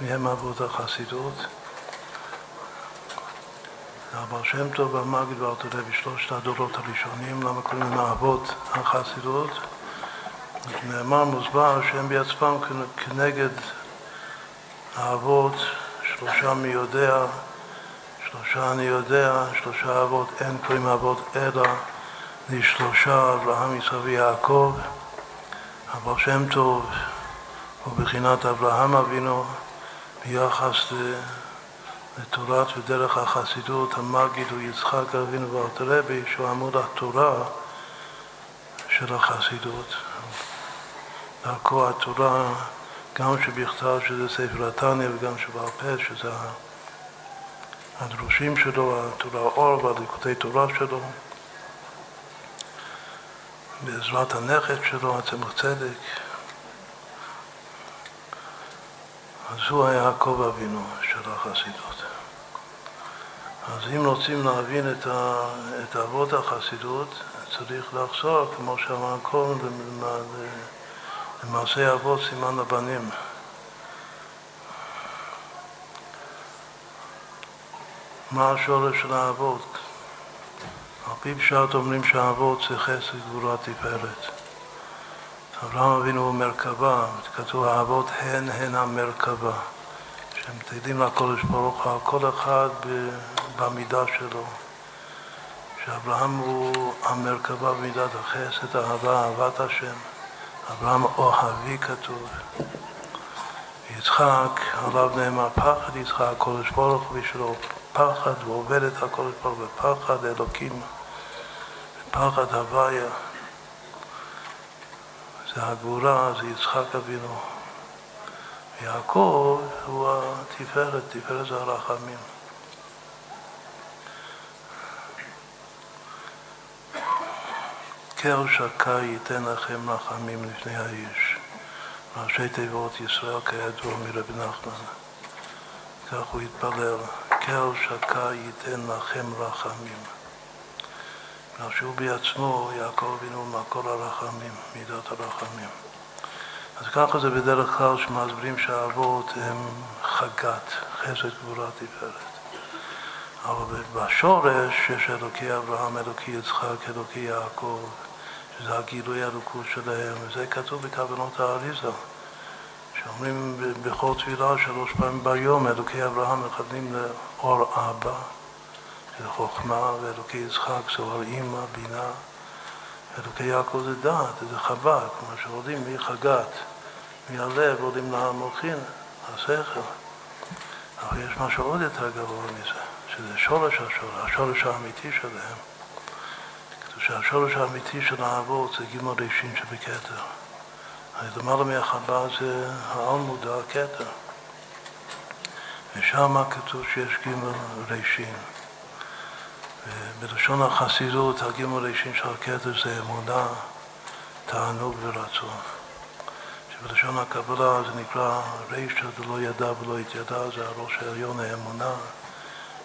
מהם אבות החסידות. הבעל שם טוב והמגיד וארתודה בשלושת הדורות הראשונים, למה קוראים להם אבות החסידות? נאמר מוסבר שהם בעצמם כנגד האבות, שלושה מי יודע, שלושה אני יודע, שלושה אבות אין קוראים אבות אלא לשלושה אברהם, יצחק ויעקב. הבעל שם טוב הוא בחינת אברהם אבינו ביחס לתורת ודרך החסידות, המגיד הוא יצחק אבינו ואלתרבי, שהוא עמוד התורה של החסידות. דרכו התורה, גם שבכתב שזה ספר התניא וגם שבעל פה, שזה הדרושים שלו, התורה אור והליקודי תורה שלו, בעזרת הנכד שלו, הצמח צדק. אז הוא היה יעקב אבינו של החסידות. אז אם רוצים להבין את, ה, את אבות החסידות, צריך לחזור, כמו שאמר קודם, למעשה אבות סימן לבנים. מה השורש של האבות? על פי פשט אומרים שהאבות זה חסד גבורה תפארת. אברהם אבינו הוא מרכבה, כתוב האבות הן הן המרכבה, שהם תהילים לקודש ברוך הוא, כל אחד במידה שלו. שאברהם הוא המרכבה במידת החסד, אהבה, אהבת השם. אברהם אוהבי כתוב. יצחק, עליו נאמר פחד יצחק, הקודש ברוך הוא בשבילו פחד, ועובד את הקודש ברוך הוא בפחד אלוקים, בפחד הוויה. זה הגבורה, זה יצחק אבינו. יעקב הוא התפארת, תפארת זה הרחמים. כל שקה ייתן לכם רחמים לפני האיש. ראשי תיבות ישראל כידוע מרבי נחמן. כך הוא התפלל, כל שקה ייתן לכם רחמים. בגלל שהוא בעצמו, יעקב אבינו, מקור הרחמים, מידת הרחמים. אז ככה זה בדרך כלל שמסבירים שהאבות הם חגת, חסד גבורה תפארת. אבל בשורש יש אלוקי אברהם, אלוקי יצחק, אלוקי יעקב, שזה הגילוי האלוקות שלהם, וזה כתוב בכוונות האריזה, שאומרים בכל תפילה שלוש פעמים ביום, אלוקי אברהם מכוונים לאור אבא, שזה חוכמה, ואלוקי יצחק אור אימא, בינה, אלוקי יעקב זה דעת, זה חווה, כמו שעולים מחגת, מהלב עולים למוחין, השכל. אבל יש משהו עוד יותר גבוה מזה, שזה שורש השורש, השורש האמיתי שלהם. שהשורש האמיתי של האבות זה גימל רישין שבכתר. למעלה מהחבה זה העל מודע הכתר. ושם כתוב שיש גימל רישין. בלשון החסידות, הגימל רישין של הכתר זה אמונה, תענוג ורצון. שבלשון הקבלה זה נקרא רישא דלא ידע ולא התיידע, זה הראש העליון האמונה,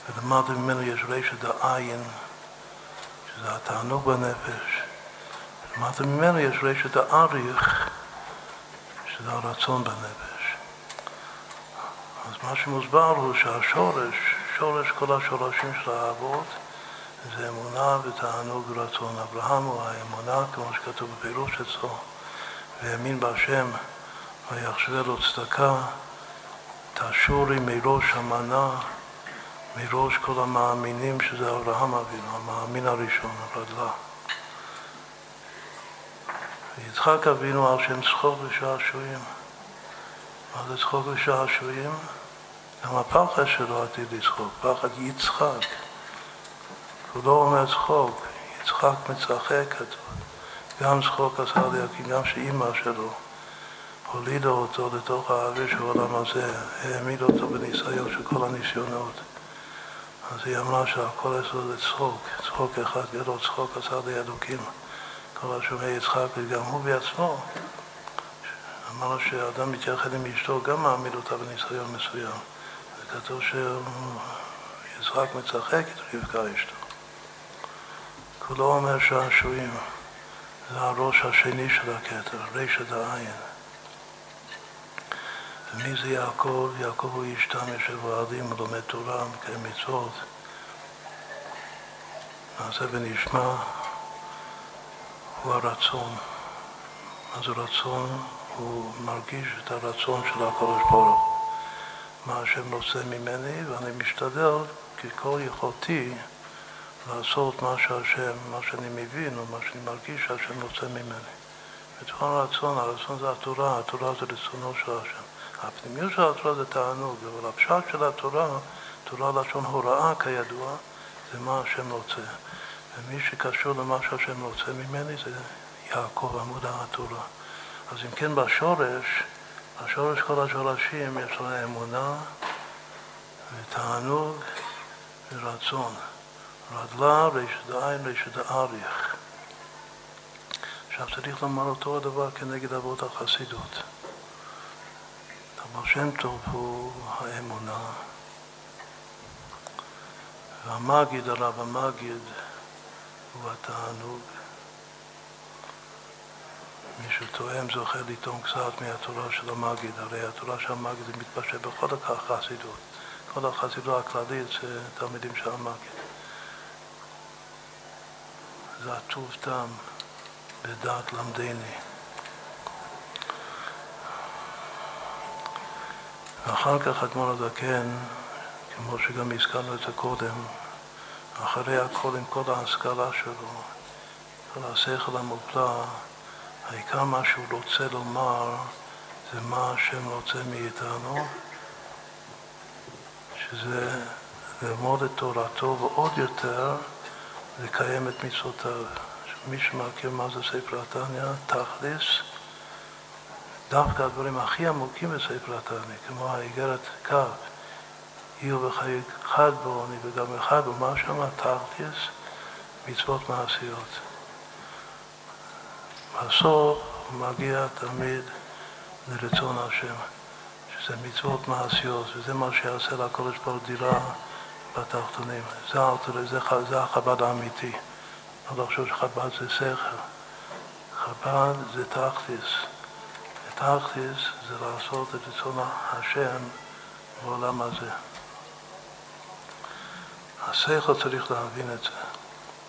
ולמטה ממנו יש רישא דעין, שזה התענוג בנפש. למטה ממנו יש רשת האריך, שזה הרצון בנפש. אז מה שמוסבר הוא שהשורש, שורש כל השורשים של האבות, זה אמונה ותענוג ורצון. אברהם הוא האמונה, כמו שכתוב בפירוש אצלו, והאמין בהשם ויחשבה לו צדקה, תשורי מראש המנה מראש כל המאמינים שזה אברהם אבינו, המאמין הראשון, הרדלה. ויצחק אבינו על שם צחוק ושעשועים. מה זה צחוק ושעשועים? גם הפחד שלו עתיד לצחוק, פחד יצחק. הוא לא אומר צחוק, יצחק מצחק כתוב. גם צחוק עשה לי, גם שאימא שלו הולידה אותו לתוך האוויר של העולם הזה, העמיד אותו בניסיון של כל הניסיונות. אז היא אמרה שהכל אצלו זה צחוק, צחוק אחד גדול, צחוק עשה לי אלוקים. כל השומע יצחק וגם הוא בעצמו. אמרנו שאדם מתייחד עם אשתו גם מעמיד אותה בניסיון מסוים. וכתוב שיצחק מצחק רבקה אשתו. כולו אומר שעשועים. זה הראש השני של הכתר, רשת העין. ומי זה יעקב? יעקב הוא איש תם יושב אוהדים, לומד תורה, מקיים מצוות. נעשה ונשמע הוא הרצון. מה זה רצון? הוא מרגיש את הרצון של הקדוש ברוך הוא. מה השם רוצה ממני, ואני משתדל ככל יכולתי לעשות מה שהשם, מה שאני מבין או מה שאני מרגיש שהשם רוצה ממני. בתוך הרצון, הרצון זה התורה, התורה זה רצונו של השם. הפנימיות של התורה זה תענוג, אבל הפשט של התורה, תורה לשון הוראה כידוע, זה מה השם רוצה. ומי שקשור למה שהשם רוצה ממני זה יעקב, עמוד התורה. אז אם כן בשורש, בשורש כל השורשים יש לנו אמונה ותענוג ורצון. רדלה, ריש דעין, ריש דאריך. עכשיו צריך לומר אותו הדבר כנגד אבות החסידות. אבל שם טוב הוא האמונה, והמגיד, הרב המגיד, הוא התענוג. מי שטועם זוכה לטעום קצת מהתורה של המגיד, הרי התורה של המגיד מתפשט בכל החסידות. כל החסידות הכללית זה תלמידים של המגיד. זה הטוב טעם בדעת למדני. ואחר כך אדמון הזקן, כמו שגם הזכרנו את זה קודם, אחרי הכל עם כל ההשכלה שלו, כל השכל המופלא, העיקר מה שהוא רוצה לומר זה מה השם רוצה מאיתנו, שזה ללמוד את תורתו ועוד יותר לקיים את מצוותיו. מי שמכיר מה זה ספר התניא, תכלס, דווקא הדברים הכי עמוקים בספר התניא, כמו האיגרת קו, יהיו וחיי חד בעוני וגם אחד בו, מה שם תכלס, מצוות מעשיות. בסוף הוא מגיע תמיד לרצון השם, שזה מצוות מעשיות, וזה מה שיעשה לקודש ברוך דירה בתחתונים. זה, זה, זה החב"ד האמיתי. לא חושב שחב"ד זה שכל. חב"ד זה תכליס. ותכליס זה לעשות את רצון השם בעולם הזה. השכל צריך להבין את זה.